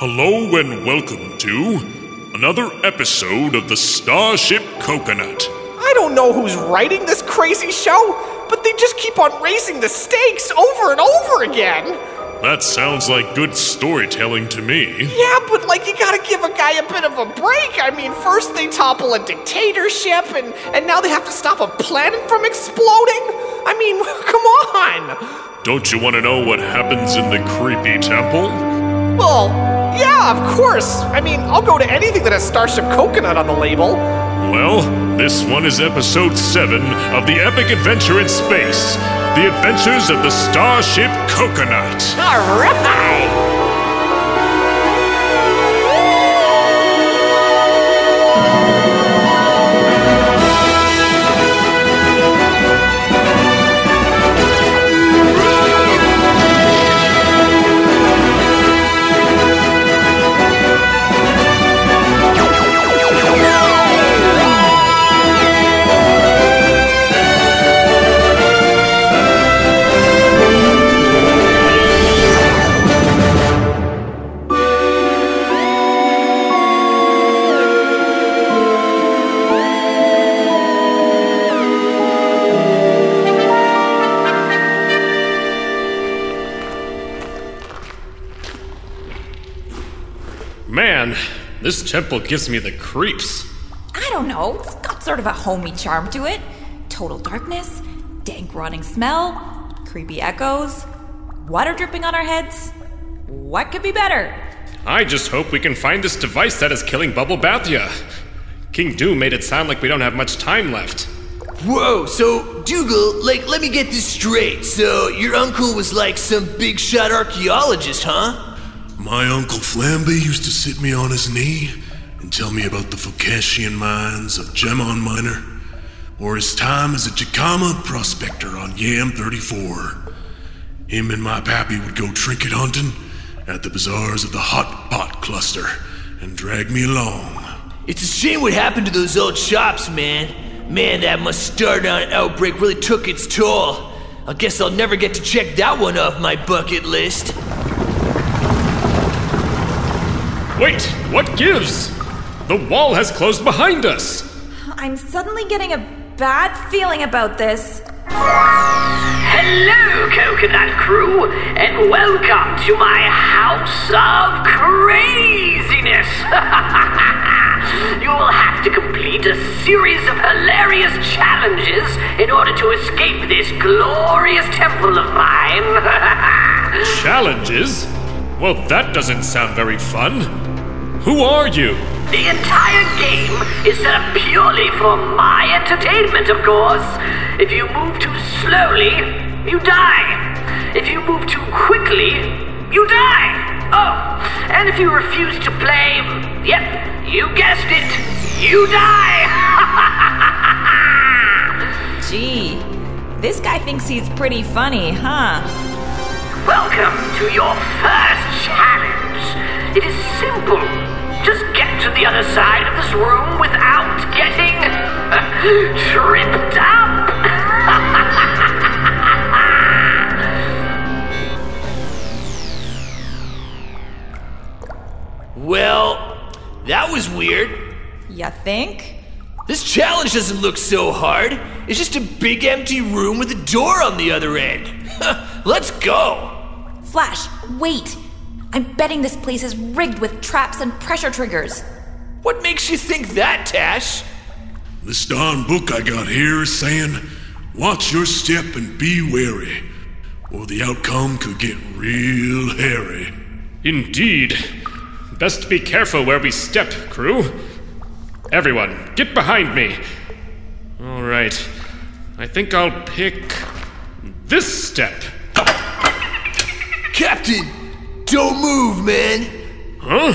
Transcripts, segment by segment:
Hello and welcome to another episode of the Starship Coconut. I don't know who's writing this crazy show, but they just keep on raising the stakes over and over again. That sounds like good storytelling to me. Yeah, but like you gotta give a guy a bit of a break. I mean, first they topple a dictatorship, and, and now they have to stop a planet from exploding? I mean, come on! Don't you want to know what happens in the creepy temple? Well, yeah, of course. I mean, I'll go to anything that has Starship Coconut on the label. Well, this one is episode 7 of the epic adventure in space The Adventures of the Starship Coconut. All right! This temple gives me the creeps. I don't know. It's got sort of a homey charm to it. Total darkness, dank rotting smell, creepy echoes, water dripping on our heads. What could be better? I just hope we can find this device that is killing Bubblebathia. King Doom made it sound like we don't have much time left. Whoa, so Dougal, like, let me get this straight. So your uncle was like some big shot archaeologist, huh? My uncle Flamby used to sit me on his knee and tell me about the Focashian mines of Gemon Miner, or his time as a Jacama prospector on Yam 34. Him and my pappy would go trinket hunting at the bazaars of the Hot Pot Cluster and drag me along. It's a shame what happened to those old shops, man. Man, that Mustardon outbreak really took its toll. I guess I'll never get to check that one off my bucket list. Wait, what gives? The wall has closed behind us. I'm suddenly getting a bad feeling about this. Hello, Coconut Crew, and welcome to my house of craziness. you will have to complete a series of hilarious challenges in order to escape this glorious temple of mine. Challenges? Well, that doesn't sound very fun. Who are you? The entire game is set up purely for my entertainment, of course. If you move too slowly, you die. If you move too quickly, you die. Oh, and if you refuse to play, yep, you guessed it, you die. Gee, this guy thinks he's pretty funny, huh? Welcome to your first challenge. It is simple. Just get to the other side of this room without getting tripped up. Well, that was weird. You think? This challenge doesn't look so hard. It's just a big empty room with a door on the other end. Let's go. Flash, wait! I'm betting this place is rigged with traps and pressure triggers. What makes you think that, Tash? This darn book I got here is saying, watch your step and be wary, or the outcome could get real hairy. Indeed. Best be careful where we step, crew. Everyone, get behind me. All right. I think I'll pick this step. Captain, don't move, man. Huh?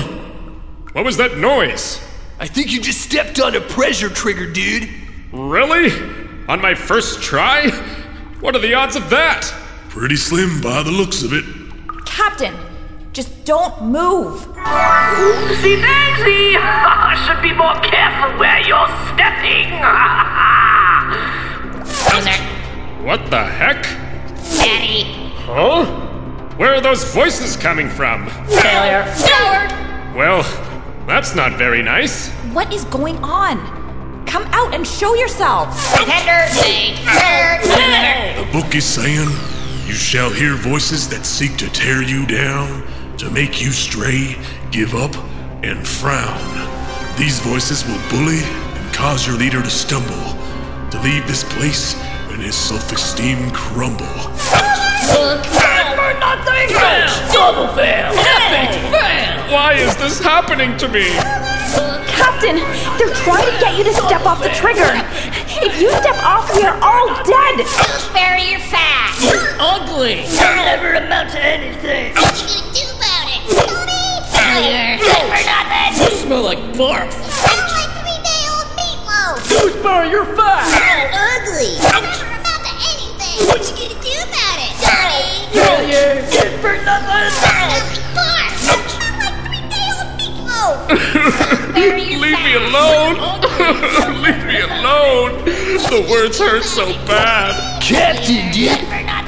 What was that noise? I think you just stepped on a pressure trigger, dude. Really? On my first try? What are the odds of that? Pretty slim by the looks of it. Captain, just don't move. Oopsie daisy! Should be more careful where you're stepping. What the heck? Daddy. Huh? Where are those voices coming from? Failure. Coward! Well, that's not very nice. What is going on? Come out and show yourselves. The book is saying, You shall hear voices that seek to tear you down, to make you stray, give up, and frown. These voices will bully and cause your leader to stumble, to leave this place and his self esteem crumble. Fail Double fail! Epic fail! Why is this happening to me? Captain, they're trying to get you to step off the trigger. If you step off, we are all dead. Bury your fat. You're ugly! You'll never amount to anything! What you gonna do about it? Tony? Failure. Good for nothing. You smell like barf! I don't like three-day-old meatloaf. Gooseberry, you're fat! Ugly. Never amount to anything. What you gonna do about it? Tony? Failure! Good for nothing! Smelly barf. Meatloaf. Leave me alone! Leave me alone! The words hurt so bad. Captain, dude!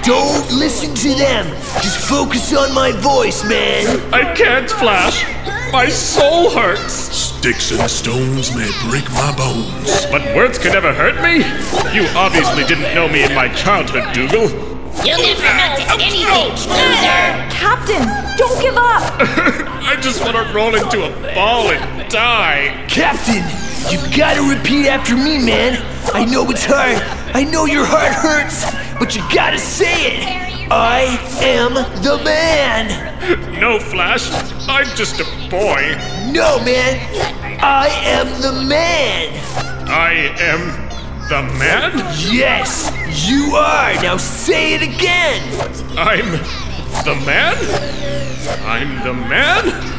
Don't listen to them! Just focus on my voice, man! I can't, Flash. My soul hurts. Sticks and stones may break my bones. But words could never hurt me? You obviously didn't know me in my childhood, Dougal. You'll never amount to anything, loser. Captain, don't give up. I just want to roll into a ball and die. Captain, you've got to repeat after me, man. I know it's hard. I know your heart hurts, but you gotta say it. I am the man. No, Flash. I'm just a boy. No, man. I am the man. I am the man? Yes, you are. Now say it again. I'm the man? I'm the man?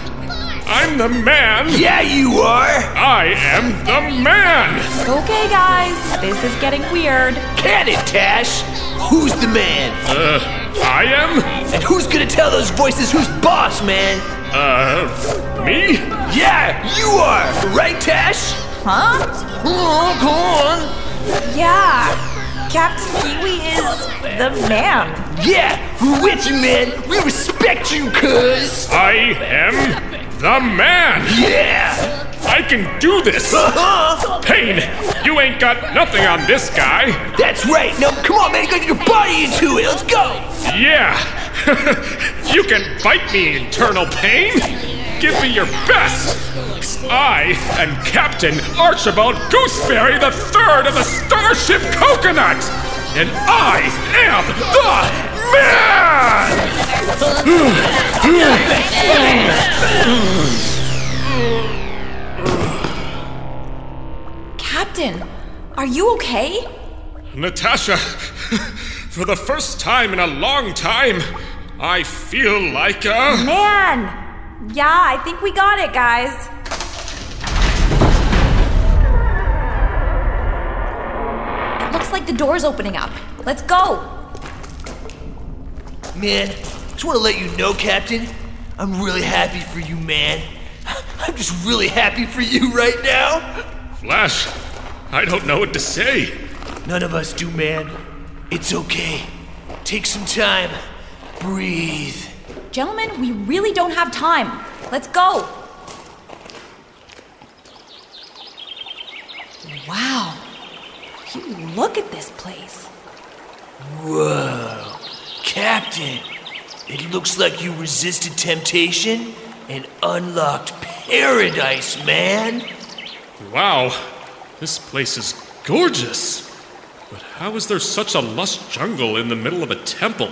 I'm the man? Yeah, you are. I am the man! Okay, guys, this is getting weird. Can it, Tash? Who's the man? Uh, I am? And who's gonna tell those voices who's boss, man? Uh, me? Yeah, you are. Right, Tash? Huh? Oh, go on. Yeah. Captain Kiwi is the man. Yeah, we're with you, man. We respect you, cuz. I am the man! Yeah. I can do this! Uh-huh. Pain, you ain't got nothing on this guy! That's right. Now, come on, man. You gotta get your body into it. Let's go. Yeah! you can bite me, internal pain! Give me your best! I am Captain Archibald Gooseberry the Third of the Starship Coconut! And I am the man! Captain, are you okay? Natasha, for the first time in a long time, I feel like a. Man! Yeah, I think we got it, guys. It looks like the door's opening up. Let's go. Man, just want to let you know, Captain, I'm really happy for you, man. I'm just really happy for you right now. Flash, I don't know what to say. None of us do, man. It's okay. Take some time. Breathe. Gentlemen, we really don't have time. Let's go. Wow. You look at this place. Whoa. Captain, it looks like you resisted temptation and unlocked paradise, man. Wow, this place is gorgeous. But how is there such a lush jungle in the middle of a temple?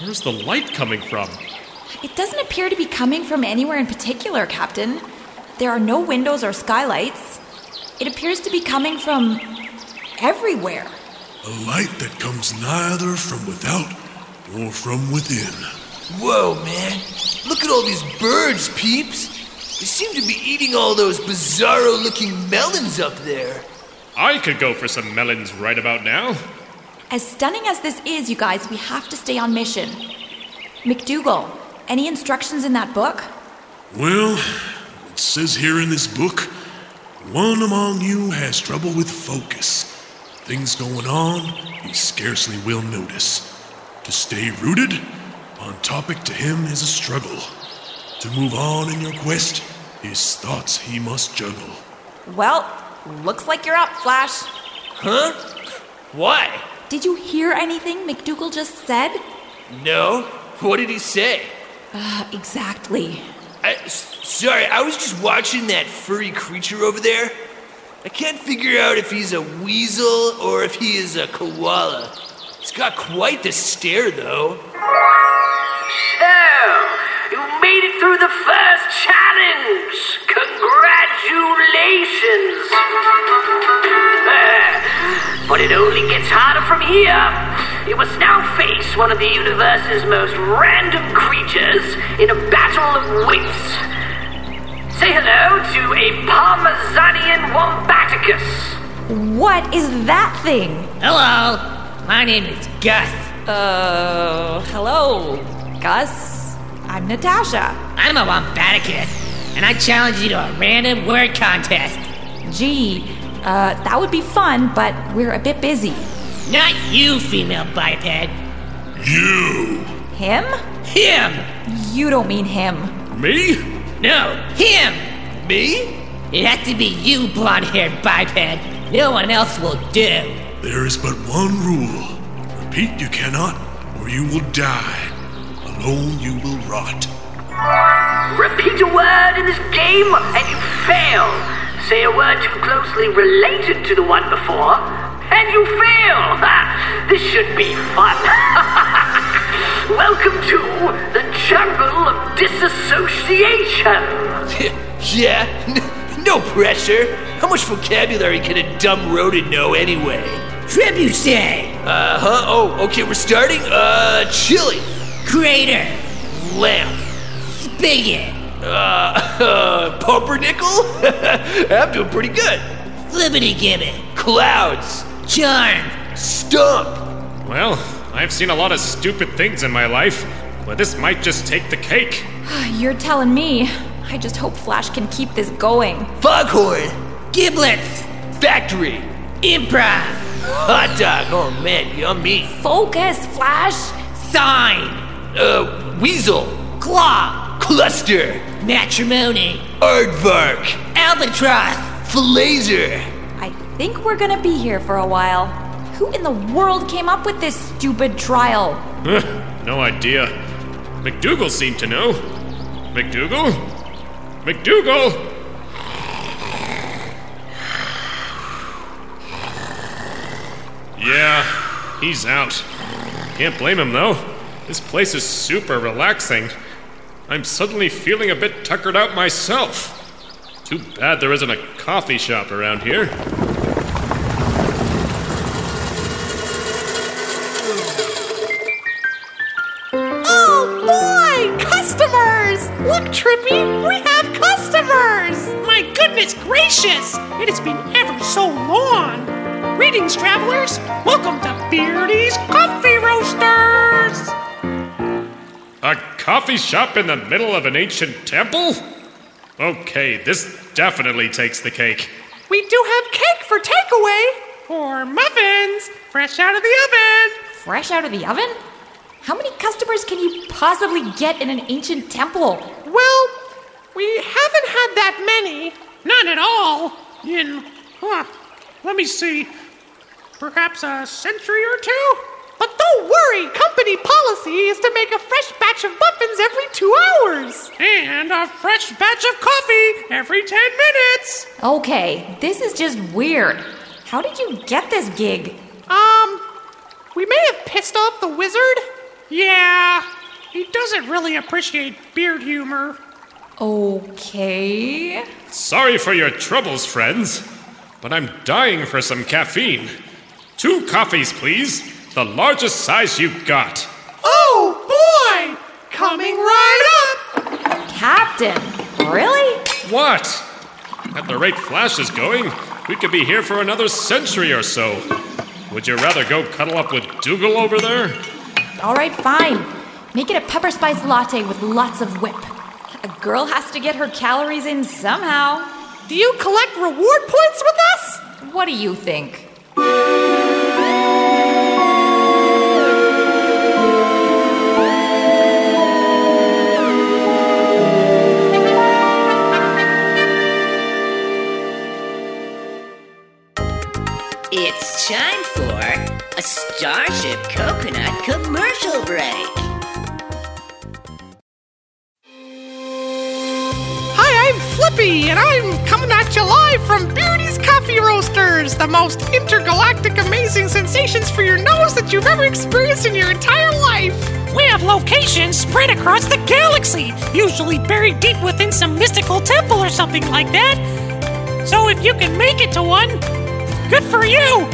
Where's the light coming from? It doesn't appear to be coming from anywhere in particular, Captain. There are no windows or skylights. It appears to be coming from everywhere. A light that comes neither from without nor from within. Whoa, man. Look at all these birds, peeps. They seem to be eating all those bizarro looking melons up there. I could go for some melons right about now. As stunning as this is, you guys, we have to stay on mission. McDougal, any instructions in that book? Well, it says here in this book one among you has trouble with focus. Things going on he scarcely will notice. To stay rooted on topic to him is a struggle. To move on in your quest, his thoughts he must juggle. Well, looks like you're up, Flash. Huh? Why? Did you hear anything McDougal just said? No. What did he say? Uh, exactly. I, s- sorry, I was just watching that furry creature over there. I can't figure out if he's a weasel or if he is a koala. He's got quite the stare, though. So, you made it through the first challenge. Congratulations. Uh, but it only gets harder from here. You must now face one of the universe's most random creatures in a battle of wits. Say hello to a Parmesanian Wombaticus. What is that thing? Hello, my name is Gus. Uh, hello, Gus. I'm Natasha. I'm a Wombaticus, and I challenge you to a random word contest. Gee, uh, that would be fun, but we're a bit busy. Not you, female biped. You! Him? Him! You don't mean him. Me? No, him! Me? It has to be you, blonde haired biped. No one else will do. There is but one rule. Repeat, you cannot, or you will die. Alone you will rot. Repeat a word in this game and you fail. Say a word too closely related to the one before, and you fail. Ha! This should be fun. Welcome to the jungle of disassociation. yeah, no pressure. How much vocabulary can a dumb rodent know anyway? Trebuchet! Uh huh. Oh, okay, we're starting. Uh, chili. Crater! Lamp. Spigot! Uh, uh pumpernickel? I'm doing pretty good. Flippity gibbet! Clouds. Charm! Stump. Well, I've seen a lot of stupid things in my life, but this might just take the cake. You're telling me. I just hope Flash can keep this going. Foghorn. Giblets! Factory. Improv! Hot dog. Oh man, yummy. Focus, Flash! Sign! Uh, weasel. Claw! Cluster. Matrimony! Aardvark. Albatross! Falaser. I think we're gonna be here for a while. Who in the world came up with this stupid trial? no idea. McDougal seemed to know. McDougal? McDougal? Yeah, he's out. Can't blame him though. This place is super relaxing. I'm suddenly feeling a bit tuckered out myself. Too bad there isn't a coffee shop around here. Oh boy! Customers! Look, Trippy, we have customers! My goodness gracious! It has been ever so long! Greetings, travelers! Welcome to Beardy's Coffee Roasters! A coffee shop in the middle of an ancient temple? Okay, this definitely takes the cake. We do have cake for takeaway! Or muffins, fresh out of the oven! Fresh out of the oven? How many customers can you possibly get in an ancient temple? Well, we haven't had that many. None at all! In, huh, let me see, perhaps a century or two? But don't worry, company policy is to make a fresh batch of muffins every two hours. And a fresh batch of coffee every ten minutes! Okay, this is just weird. How did you get this gig? Um, we may have pissed off the wizard. Yeah, he doesn't really appreciate beard humor. Okay. Sorry for your troubles, friends, but I'm dying for some caffeine. Two coffees, please. The largest size you've got. Oh boy! Coming right up! Captain, really? What? At the rate Flash is going, we could be here for another century or so. Would you rather go cuddle up with Dougal over there? All right, fine. Make it a pepper spice latte with lots of whip. A girl has to get her calories in somehow. Do you collect reward points with us? What do you think? It's time for a Starship Coconut commercial break. Hi, I'm Flippy, and I'm coming at you live from Beardy's Coffee Roasters, the most intergalactic amazing sensations for your nose that you've ever experienced in your entire life. We have locations spread across the galaxy, usually buried deep within some mystical temple or something like that. So if you can make it to one, good for you.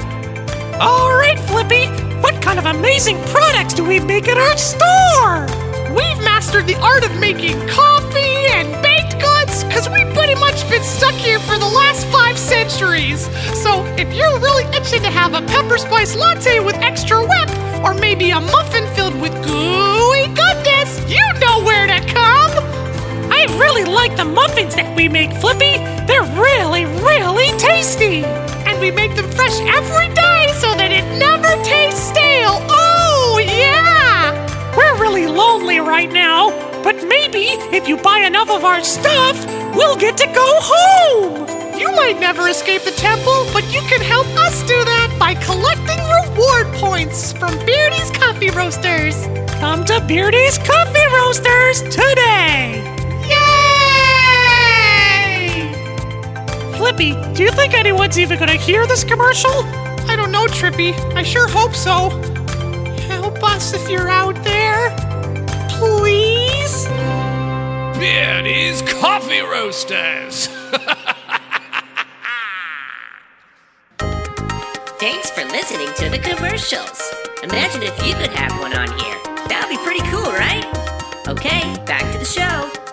All right, Flippy, what kind of amazing products do we make at our store? We've mastered the art of making coffee and baked goods because we've pretty much been stuck here for the last five centuries. So if you're really itching to have a pepper spice latte with extra whip, or maybe a muffin filled with gooey goodness, you know where to come. I really like the muffins that we make, Flippy. They're really, really tasty. We make them fresh every day so that it never tastes stale. Oh, yeah! We're really lonely right now, but maybe if you buy enough of our stuff, we'll get to go home. You might never escape the temple, but you can help us do that by collecting reward points from Beardy's Coffee Roasters. Come to Beardy's Coffee Roasters today! Flippy, do you think anyone's even gonna hear this commercial? I don't know, Trippy. I sure hope so. Help us if you're out there. Please? Beardy's Coffee Roasters. Thanks for listening to the commercials. Imagine if you could have one on here. That would be pretty cool, right? Okay, back to the show.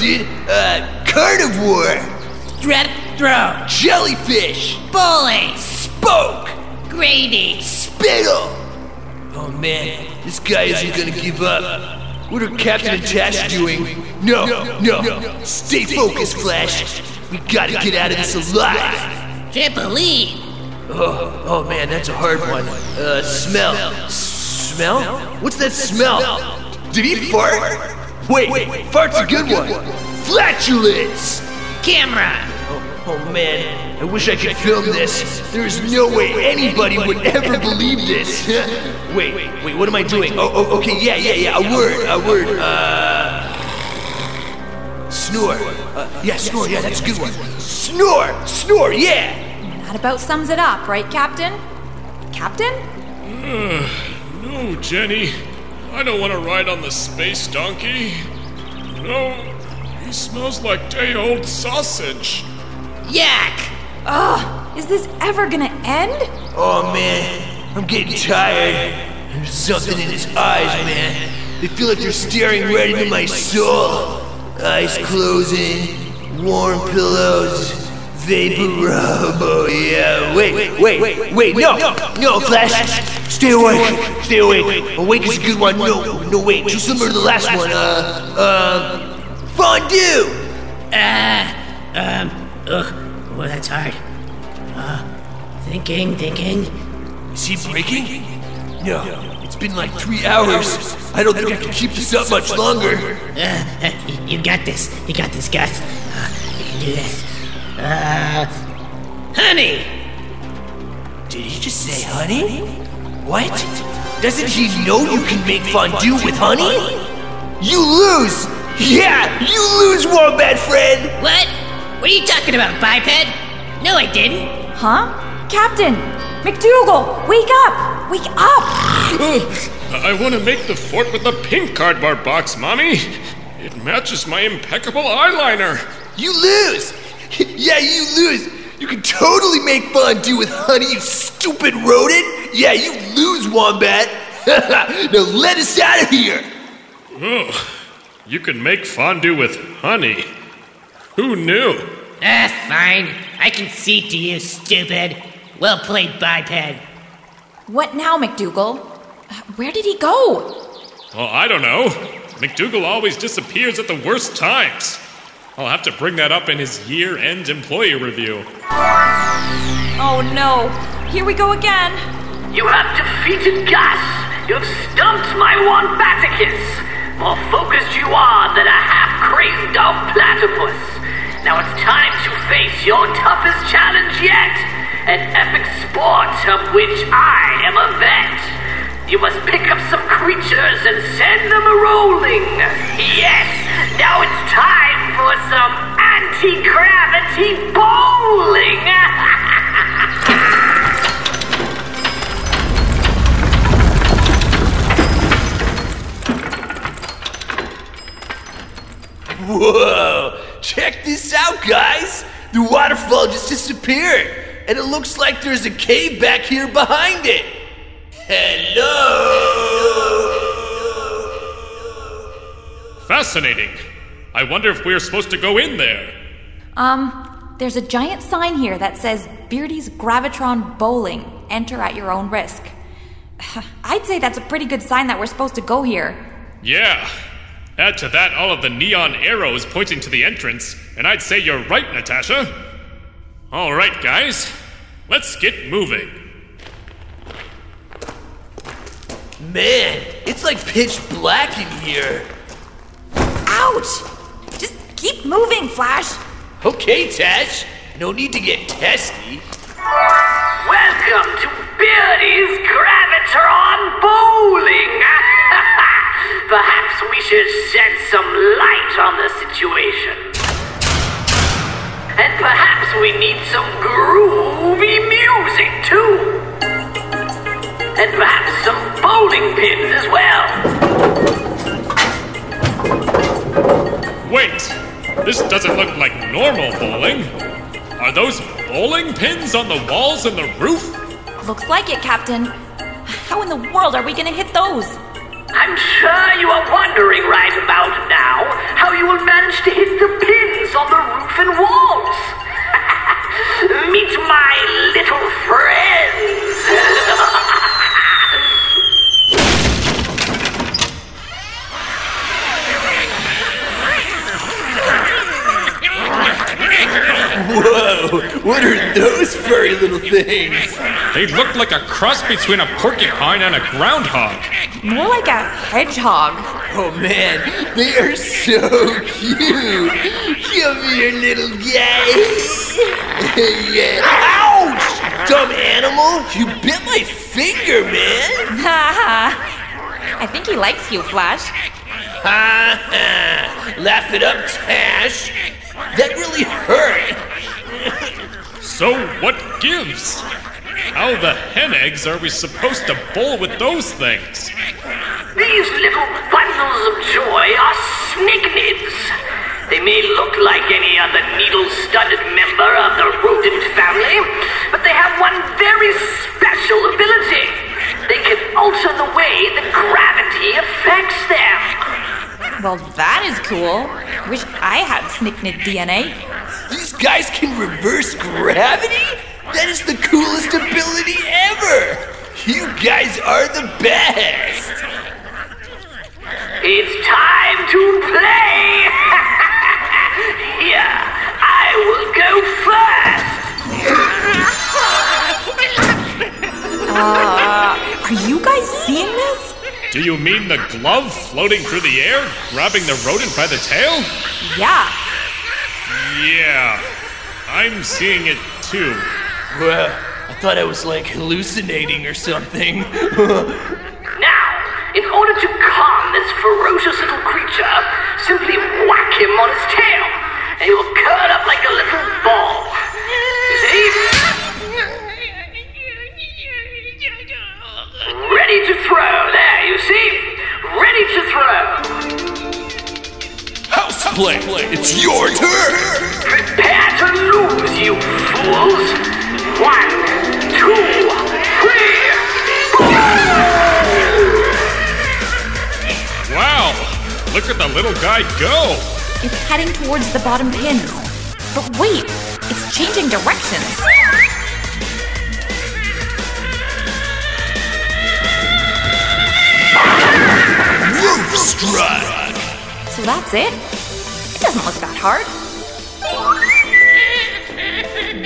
Dude. Uh, carnivore, Strep throat, jellyfish, bully, spoke, Grady, spittle. Oh man, this guy isn't gonna give up. What are Captain and Tash doing? No, no, Stay focused, Flash. We gotta get out of this alive. trampoline, Oh, oh man, that's a hard one. Uh, smell. Smell? What's that smell? Did he fart? Wait, wait, wait fart's a good one. Flatulence! camera, Oh, oh man, I wish I could film this. There is no way anybody would ever believe this. wait, wait, what am I doing? Oh, oh, okay, yeah, yeah, yeah, a word, a word. Uh. Snore. Uh, yeah, snore, yeah, that's a good one. Snore! Snore, yeah! That about sums it up, right, Captain? Captain? No, Jenny. I don't want to ride on the space donkey. No, he smells like day old sausage. yak, Ugh, is this ever gonna end? Oh man, I'm getting tired. There's something in his eyes, man. They feel like they're staring right into my soul. Eyes closing, warm pillows, vapor rub. Oh yeah. Wait, wait, wait, wait. No, no, Flash. Stay awake. Stay awake. Awake is a good one. No, no, wait. Too similar to the last one. Uh, uh, fondue. Uh um, ugh, oh, that's hard. Uh, thinking, thinking. Is he breaking? No. It's been like three hours. I don't think I can keep this up much longer. Uh, you, you got this. You got this, Gus. Uh, you can do this. Uh, honey, Did he just say honey? What? Doesn't he know you can make fondue with honey? You lose! Yeah, you lose, Wombat friend! what? What are you talking about, biped? No, I didn't. Huh? Captain! McDougal! Wake up! Wake up! I want to make the fort with the pink cardboard box, Mommy. It matches my impeccable eyeliner. You lose! yeah, you lose! You can totally make fondue with honey, you stupid rodent! Yeah, you lose, Wombat! now let us out of here! Oh, you can make fondue with honey. Who knew? Ah, fine. I can see to you, stupid. Well played, biped. What now, McDougal? Where did he go? Well, I don't know. McDougal always disappears at the worst times. I'll have to bring that up in his year end employee review. Oh no! here we go again. You have defeated Gus. You've stumped my one Wombaticus. More focused you are than a half-crazed dog platypus. Now it's time to face your toughest challenge yet. An epic sport of which I am a vet. You must pick up some creatures and send them a-rolling. Yes, now it's time for some anti-gravity bowling. Whoa! Check this out, guys! The waterfall just disappeared, and it looks like there's a cave back here behind it. Hello! Fascinating. I wonder if we're supposed to go in there. Um, there's a giant sign here that says Beardy's Gravitron Bowling. Enter at your own risk. I'd say that's a pretty good sign that we're supposed to go here. Yeah. Add to that all of the neon arrows pointing to the entrance, and I'd say you're right, Natasha. All right, guys. Let's get moving. Man, it's like pitch black in here. Ouch! Just keep moving, Flash. Okay, Tash. No need to get testy. Welcome to Beardy's Gravitron Bowling. Perhaps we should shed some light on the situation. And perhaps we need some groovy music too. And perhaps some bowling pins as well. Wait! This doesn't look like normal bowling. Are those bowling pins on the walls and the roof? Looks like it, Captain. How in the world are we gonna hit those? I'm sure you are wondering right about now how you will manage to hit the pins on the roof and walls. Meet my little friends. Whoa! What are those furry little things? They look like a cross between a porcupine and a groundhog. More like a hedgehog. Oh man, they are so cute! Come here, little guy! yeah. Ouch! Dumb animal! You bit my finger, man! I think he likes you, Flash. Ha ha! Laugh it up, Tash! That really hurt! So what gives? How the hen eggs are we supposed to bowl with those things? These little bundles of joy are snakenids. They may look like any Well, that is cool. Wish I had Snicknid DNA. These guys can reverse gravity? That is the coolest ability ever! You guys are the best! It's time to play! Here, I will go first! Uh, are you guys seeing this? Do you mean the glove floating through the air, grabbing the rodent by the tail? Yeah. Yeah, I'm seeing it too. Well, I thought I was like hallucinating or something. Now, in order to calm this ferocious little creature, simply whack him on his tail, and he will curl up like a little ball. You see? Ready to throw. There, you see? Ready to throw. House play! It's your turn! Prepare to lose, you fools! One, two, three! Wow! Look at the little guy go! It's heading towards the bottom pins. But wait, it's changing directions. Roof strike! So that's it? It doesn't look that hard.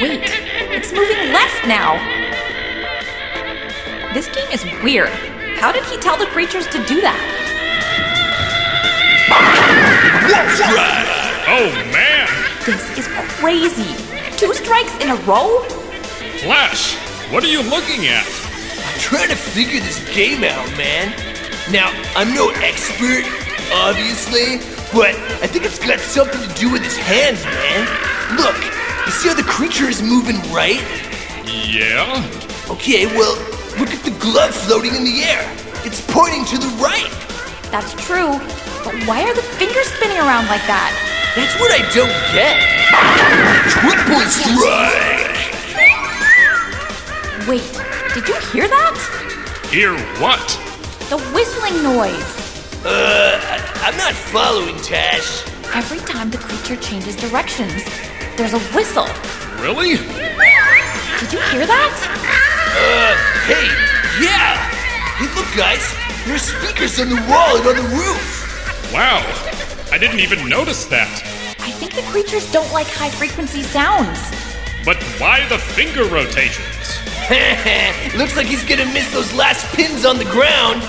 Wait, it's moving left now. This game is weird. How did he tell the creatures to do that? Oh man! This is crazy. Two strikes in a row? Flash, what are you looking at? I'm trying to figure this game out, man. Now, I'm no expert, obviously, but I think it's got something to do with his hands, man. Look, you see how the creature is moving right? Yeah? Okay, well, look at the glove floating in the air. It's pointing to the right. That's true. But why are the fingers spinning around like that? That's what I don't get. Triple strike! Wait, did you hear that? Hear what? The whistling noise. Uh, I- I'm not following, Tash. Every time the creature changes directions, there's a whistle. Really? Did you hear that? Uh, hey, yeah! Hey, look, guys, there's speakers on the wall and on the roof. Wow, I didn't even notice that. I think the creatures don't like high frequency sounds. But why the finger rotations? Looks like he's gonna miss those last pins on the ground.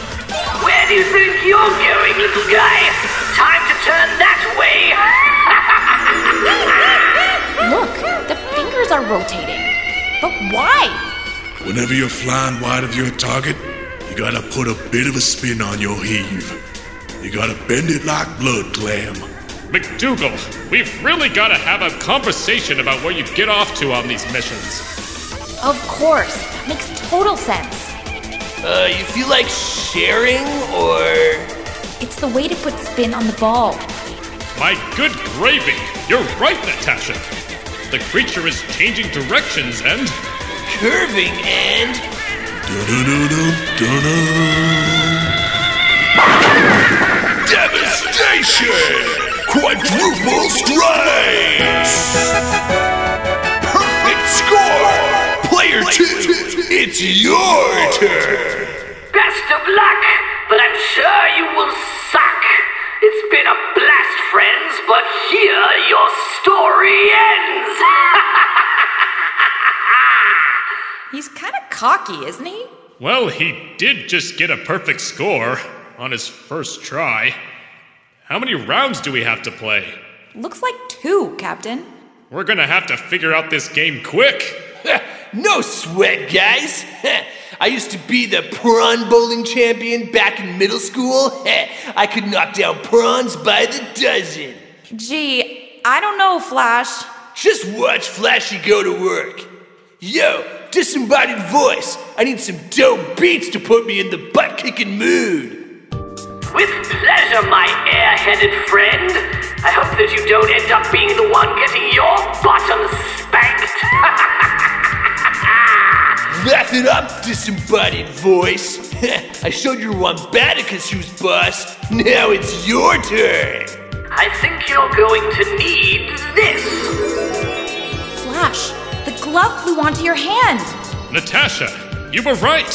Where do you think you're going, little guy? Time to turn that way. Look, the fingers are rotating. But why? Whenever you're flying wide of your target, you gotta put a bit of a spin on your heave. You gotta bend it like blood clam. McDougal, we've really got to have a conversation about where you get off to on these missions. Of course, that makes total sense. Uh, you feel like sharing, or. It's the way to put spin on the ball. My good gravy, you're right, Natasha. The creature is changing directions and. curving and. Devastation! Quadruple strikes! Perfect score! Player two, it's your turn! Best of luck, but I'm sure you will suck. It's been a blast, friends, but here your story ends. He's kind of cocky, isn't he? Well, he did just get a perfect score on his first try. How many rounds do we have to play? Looks like two, Captain. We're gonna have to figure out this game quick. no sweat, guys! I used to be the prawn bowling champion back in middle school. I could knock down prawns by the dozen. Gee, I don't know, Flash. Just watch Flashy go to work. Yo, disembodied voice, I need some dope beats to put me in the butt kicking mood. With pleasure, my airheaded friend. I hope that you don't end up being the one getting your bottom spanked. Laugh it up, disembodied voice. I showed your Wombaticus who's boss. Now it's your turn. I think you're going to need this. Flash, the glove flew onto your hand. Natasha, you were right.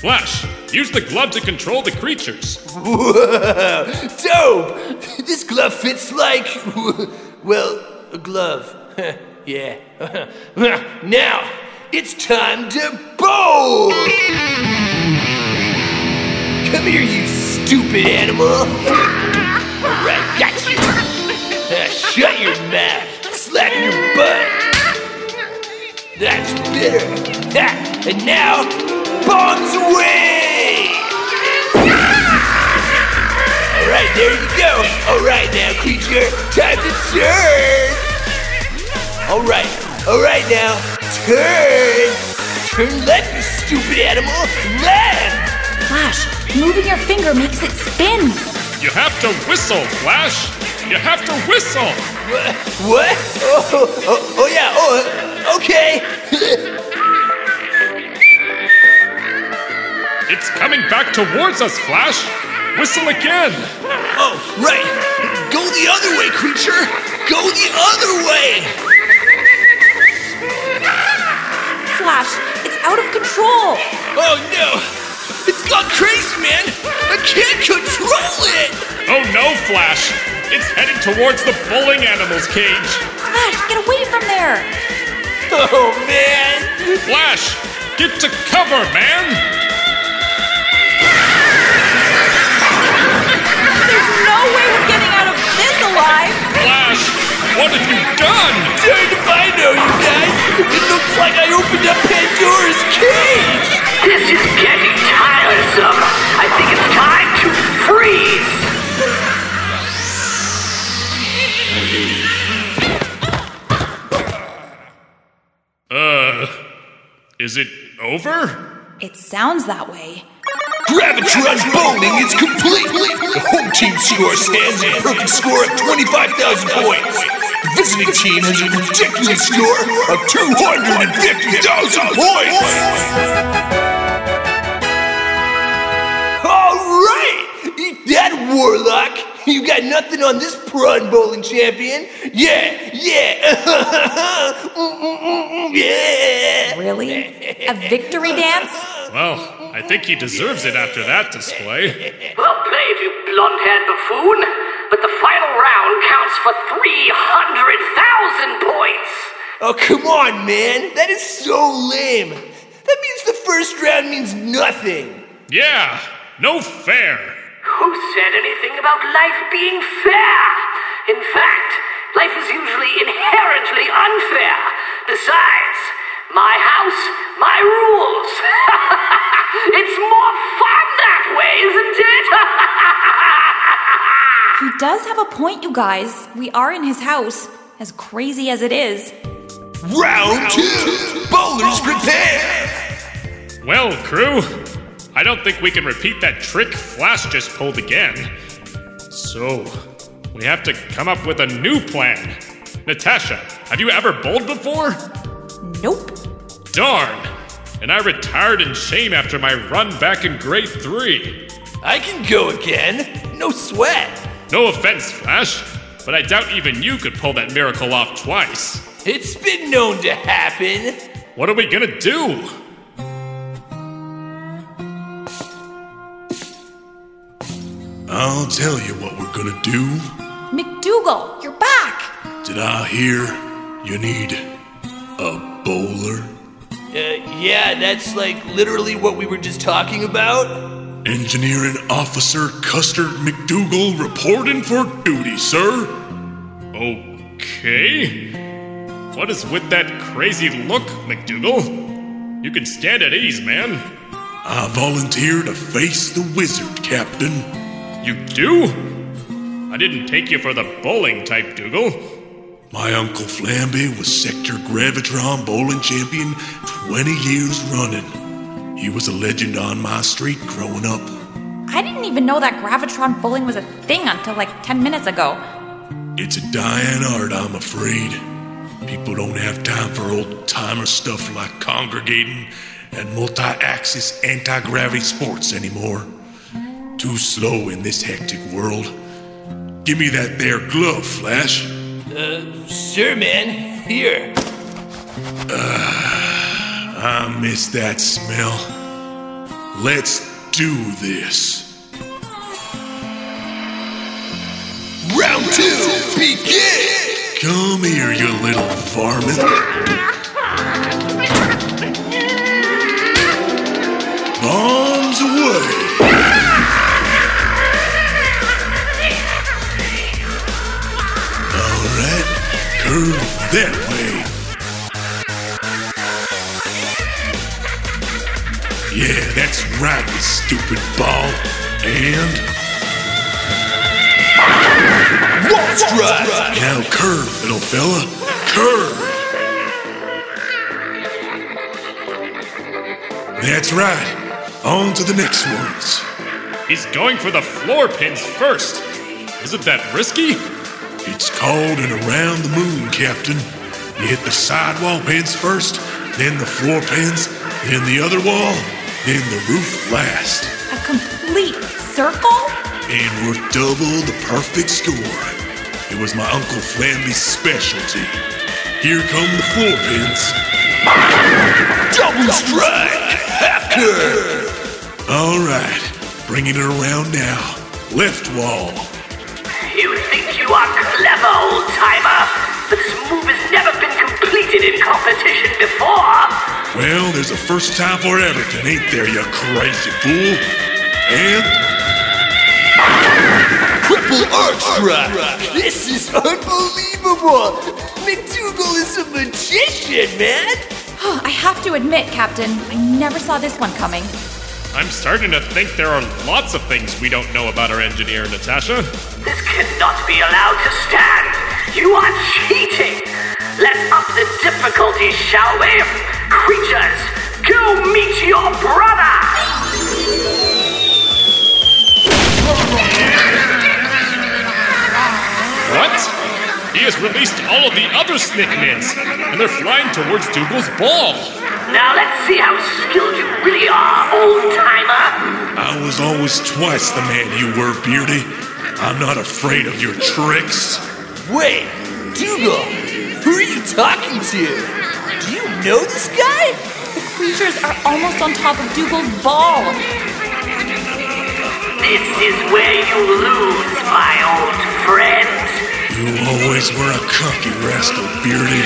Flash, use the glove to control the creatures. Whoa, dope! This glove fits like, well, a glove. yeah. now, it's time to bowl! Come here, you stupid animal! Alright, got you! Uh, shut your mouth! Slap your butt! That's better! And now, bombs away! Alright, there you go! Alright now, creature, time to turn! Alright, alright now, turn! Turn left, you stupid animal! Left! Flash, moving your finger makes it spin. You have to whistle, Flash. You have to whistle. What? What? Oh, oh, oh yeah, oh, okay. It's coming back towards us, Flash. Whistle again. Oh, right. Go the other way, creature. Go the other way. backlash. It's out of control. Oh no! It's gone crazy, man! I can't control it! Oh no, Flash! It's heading towards the bowling animal's cage! Flash, get away from there! Oh man! Flash, get to cover, man! There's no way we're getting out of this alive! Flash, what have you done? Turned if I know you it looks like I opened up Pandora's cage. This is getting tiresome. I think it's time to freeze. Uh, is it over? It sounds that way. Gravitron bowling is complete. The home team score stands at a perfect score of 25,000 points. Visiting team has a ridiculous score of 250,000 points. That, Warlock. You got nothing on this prawn bowling champion. Yeah, yeah, yeah. Really? A victory dance? Well, I think he deserves it after that display. Well played, you blonde-haired buffoon. But the final round counts for 300,000 points. Oh, come on, man. That is so lame. That means the first round means nothing. Yeah, no fair. Who said anything about life being fair? In fact, life is usually inherently unfair. Besides, my house, my rules. it's more fun that way, isn't it? He does have a point, you guys. We are in his house, as crazy as it is. Round two. Bowlers prepare. Well, crew, I don't think we can repeat that trick Flash just pulled again. So, we have to come up with a new plan. Natasha, have you ever bowled before? Nope. Darn! And I retired in shame after my run back in grade three. I can go again. No sweat. No offense, Flash, but I doubt even you could pull that miracle off twice. It's been known to happen. What are we gonna do? I'll tell you what we're gonna do. McDougal, you're back! Did I hear you need a bowler? Uh, yeah, that's like literally what we were just talking about. Engineering Officer Custer McDougal reporting for duty, sir. Okay. What is with that crazy look, McDougal? You can stand at ease, man. I volunteer to face the wizard, Captain. You do? I didn't take you for the bowling type, Dougal. My Uncle Flamby was Sector Gravitron bowling champion 20 years running. He was a legend on my street growing up. I didn't even know that Gravitron bowling was a thing until like 10 minutes ago. It's a dying art, I'm afraid. People don't have time for old timer stuff like congregating and multi axis anti gravity sports anymore. Too slow in this hectic world. Give me that there glove, Flash. Uh, sure, man. Here. I miss that smell. Let's do this. Round two, begin. Come here, you little varmint. Bombs away. Curve that way. Yeah, that's right, you stupid ball. And Wall strike. now curve, little fella. Curve. That's right. On to the next ones. He's going for the floor pins first. Isn't that risky? It's called an around the moon, Captain. You hit the sidewall pins first, then the floor pins, then the other wall, then the roof last. A complete circle? And we're double the perfect score. It was my Uncle Flamby's specialty. Here come the floor pins. Double strike. Half curve. All right, bringing it around now. Left wall. You are clever, old timer, but this move has never been completed in competition before. Well, there's a first time for everything, ain't there, you crazy fool? And Triple triple arch drop. This is unbelievable. McDougal is a magician, man. I have to admit, Captain, I never saw this one coming. I'm starting to think there are lots of things we don't know about our engineer, Natasha. This cannot be allowed to stand. You are cheating. Let's up the difficulty, shall we? Creatures, go meet your brother! What? He has released all of the other Snicknids, and they're flying towards Dougal's ball. Now let's see how skilled you really are, old timer. I was always twice the man you were, Beardy. I'm not afraid of your tricks. Wait, Dougal, who are you talking to? Do you know this guy? The creatures are almost on top of Dougal's ball. This is where you lose, my old friend. You always were a cocky rascal, Beardy.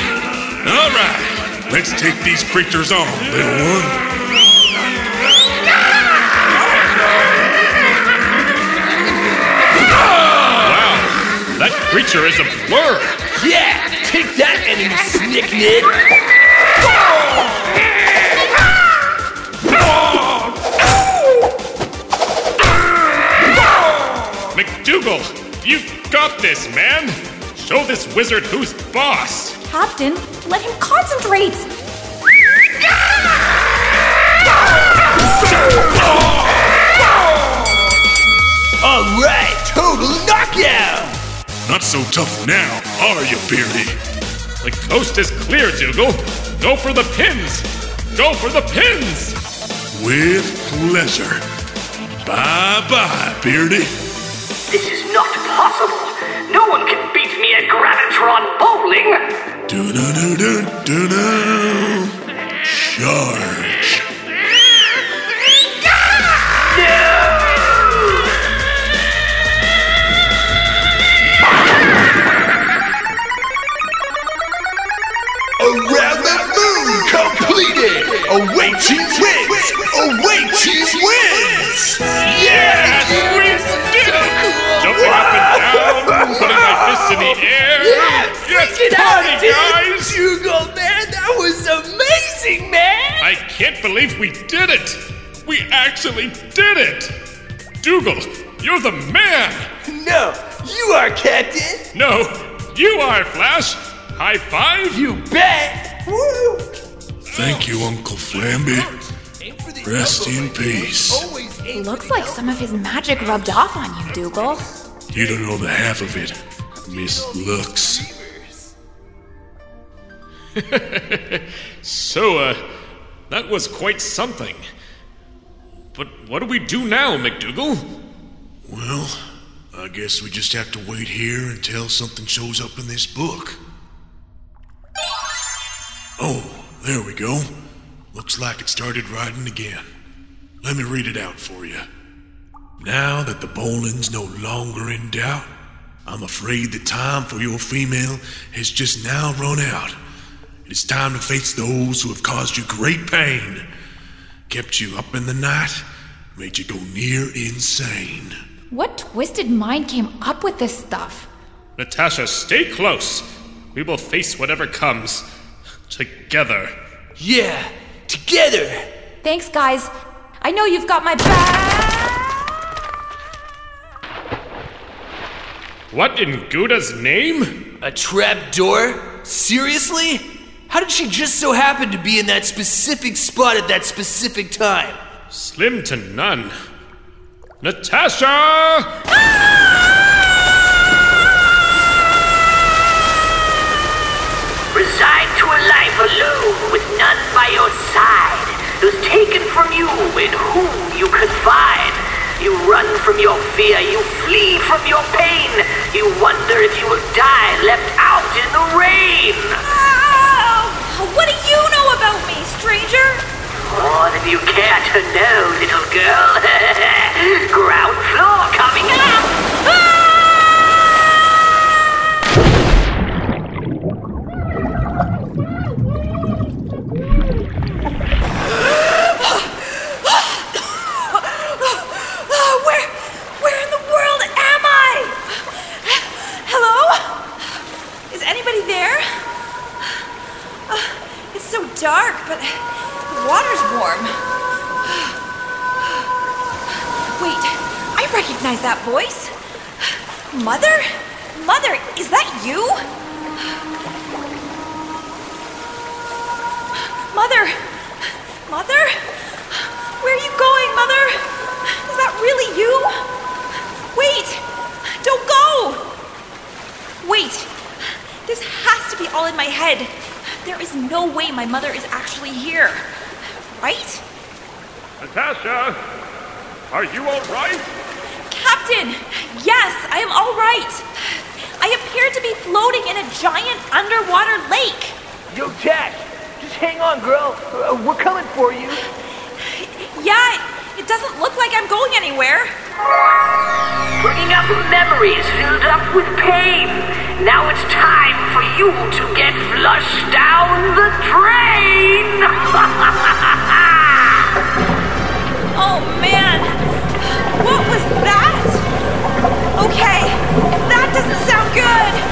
All right, let's take these creatures on, little one. Wow, that creature is a blur. Yeah, take that, enemy Snicknid. McDougal, you've got this, man. Show this wizard who's boss. Captain, let him concentrate. All right, total knockout. Not so tough now, are you, Beardy? The coast is clear, Dougal. Go for the pins. Go for the pins. With pleasure. Bye bye, Beardy. This is not possible. No one can beat me at Gravitron bowling. Do do do do do do. Charge. Around the moon completed. Away team wins. Away team wins. Yeah, so cool. Jumping up and down, putting my fists in the air. Yeah, Yes, freaking out, party, dude. guys. Dougal, man, that was amazing, man. I can't believe we did it. We actually did it. Dougal, you're the man. No, you are Captain. No, you are, Flash. High five. You bet. Woo. Thank you, Uncle Flamby. Rest in peace. Always aim for Looks like some of his magic rubbed off on you, Dougal. You don't know the half of it, Miss Lux. So, uh, that was quite something. But what do we do now, McDougal? Well, I guess we just have to wait here until something shows up in this book. Oh, there we go. Looks like it started writing again. Let me read it out for you. Now that the bowling's no longer in doubt, I'm afraid the time for your female has just now run out. It is time to face those who have caused you great pain, kept you up in the night, made you go near insane. What twisted mind came up with this stuff? Natasha, stay close. We will face whatever comes. Together. Yeah, together. Thanks, guys. I know you've got my back. What in Gouda's name? A trap door? Seriously? How did she just so happen to be in that specific spot at that specific time? Slim to none. Natasha! Resigned to a life alone with none by your side, who's taken from you in whom you confide. You run from your fear, you flee from your pain. You wonder if you will die left out in the rain. What do you know about me, stranger? More than you care to know, little girl. Ground floor coming up. Ah! Voice. Mother? Mother, is that you? Mother! Mother? Where are you going, Mother? Is that really you? Wait! Don't go! Wait! This has to be all in my head. There is no way my mother is actually here. Right? Natasha, are you all right? Captain! Yes, I am all right. I appear to be floating in a giant underwater lake. Yo, Jack, just hang on, girl. Uh, we're coming for you. Yeah, it doesn't look like I'm going anywhere. Bringing up memories filled up with pain. Now it's time for you to get flushed down the drain. Oh man! What was that? Okay, that doesn't sound good.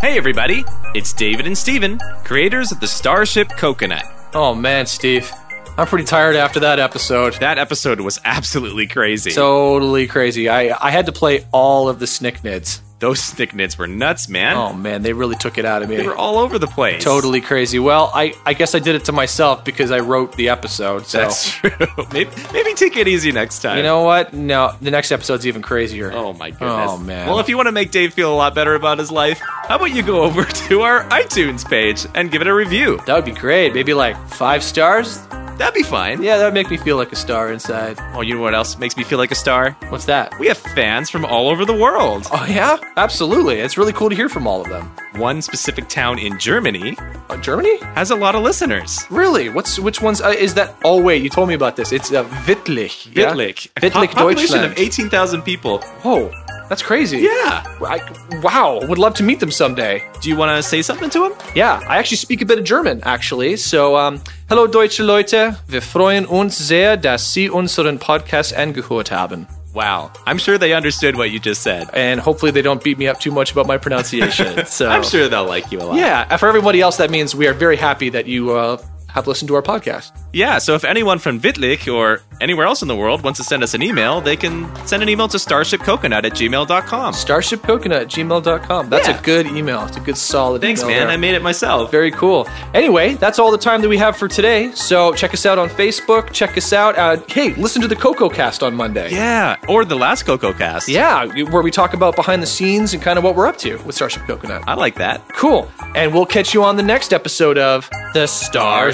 Hey everybody, it's David and Steven, creators of the Starship Coconut. Oh man, Steve. I'm pretty tired after that episode. That episode was absolutely crazy. Totally crazy. I, I had to play all of the Snicknids. Those Snicknids were nuts, man. Oh man, they really took it out of me. They were all over the place. Totally crazy. Well, I, I guess I did it to myself because I wrote the episode. So. That's true. maybe, maybe take it easy next time. You know what? No, the next episode's even crazier. Oh my goodness. Oh man. Well, if you want to make Dave feel a lot better about his life, how about you go over to our iTunes page and give it a review? that would be great. Maybe like five stars. That'd be fine. Yeah, that would make me feel like a star inside. Oh, you know what else makes me feel like a star? What's that? We have fans from all over the world. Oh yeah, absolutely. It's really cool to hear from all of them. One specific town in Germany Uh, Germany? has a lot of listeners. Really? What's which ones? Uh, is that? Oh wait, you told me about this. It's uh, Wittlich. yeah? Wittlich. A Wittlich, po- population Deutschland. of 18,000 people. Whoa, that's crazy. Yeah. I, wow, would love to meet them someday. Do you want to say something to him? Yeah, I actually speak a bit of German, actually. So, um, hello deutsche Leute, wir freuen uns sehr, dass Sie unseren Podcast angehört haben. Wow. I'm sure they understood what you just said. And hopefully they don't beat me up too much about my pronunciation. So, I'm sure they'll like you a lot. Yeah, for everybody else, that means we are very happy that you uh, have listened to our podcast. Yeah, so if anyone from Wittlich or anywhere else in the world wants to send us an email, they can send an email to starshipcoconut at gmail.com. Starshipcoconut at gmail.com. That's Yeah. a good email. It's a good, solid Thanks, man. there. I made it myself. Very cool. Anyway, that's all the time that we have for today. So check us out on Facebook. Check us out. Uh, hey, listen to the Coco Cast on Monday. Yeah, or the last Coco cast. Yeah, where we talk about behind the scenes and kind of what we're up to with Starship Coconut. I like that. Cool. And we'll catch you on the next episode of The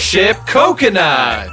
Starship Coconut.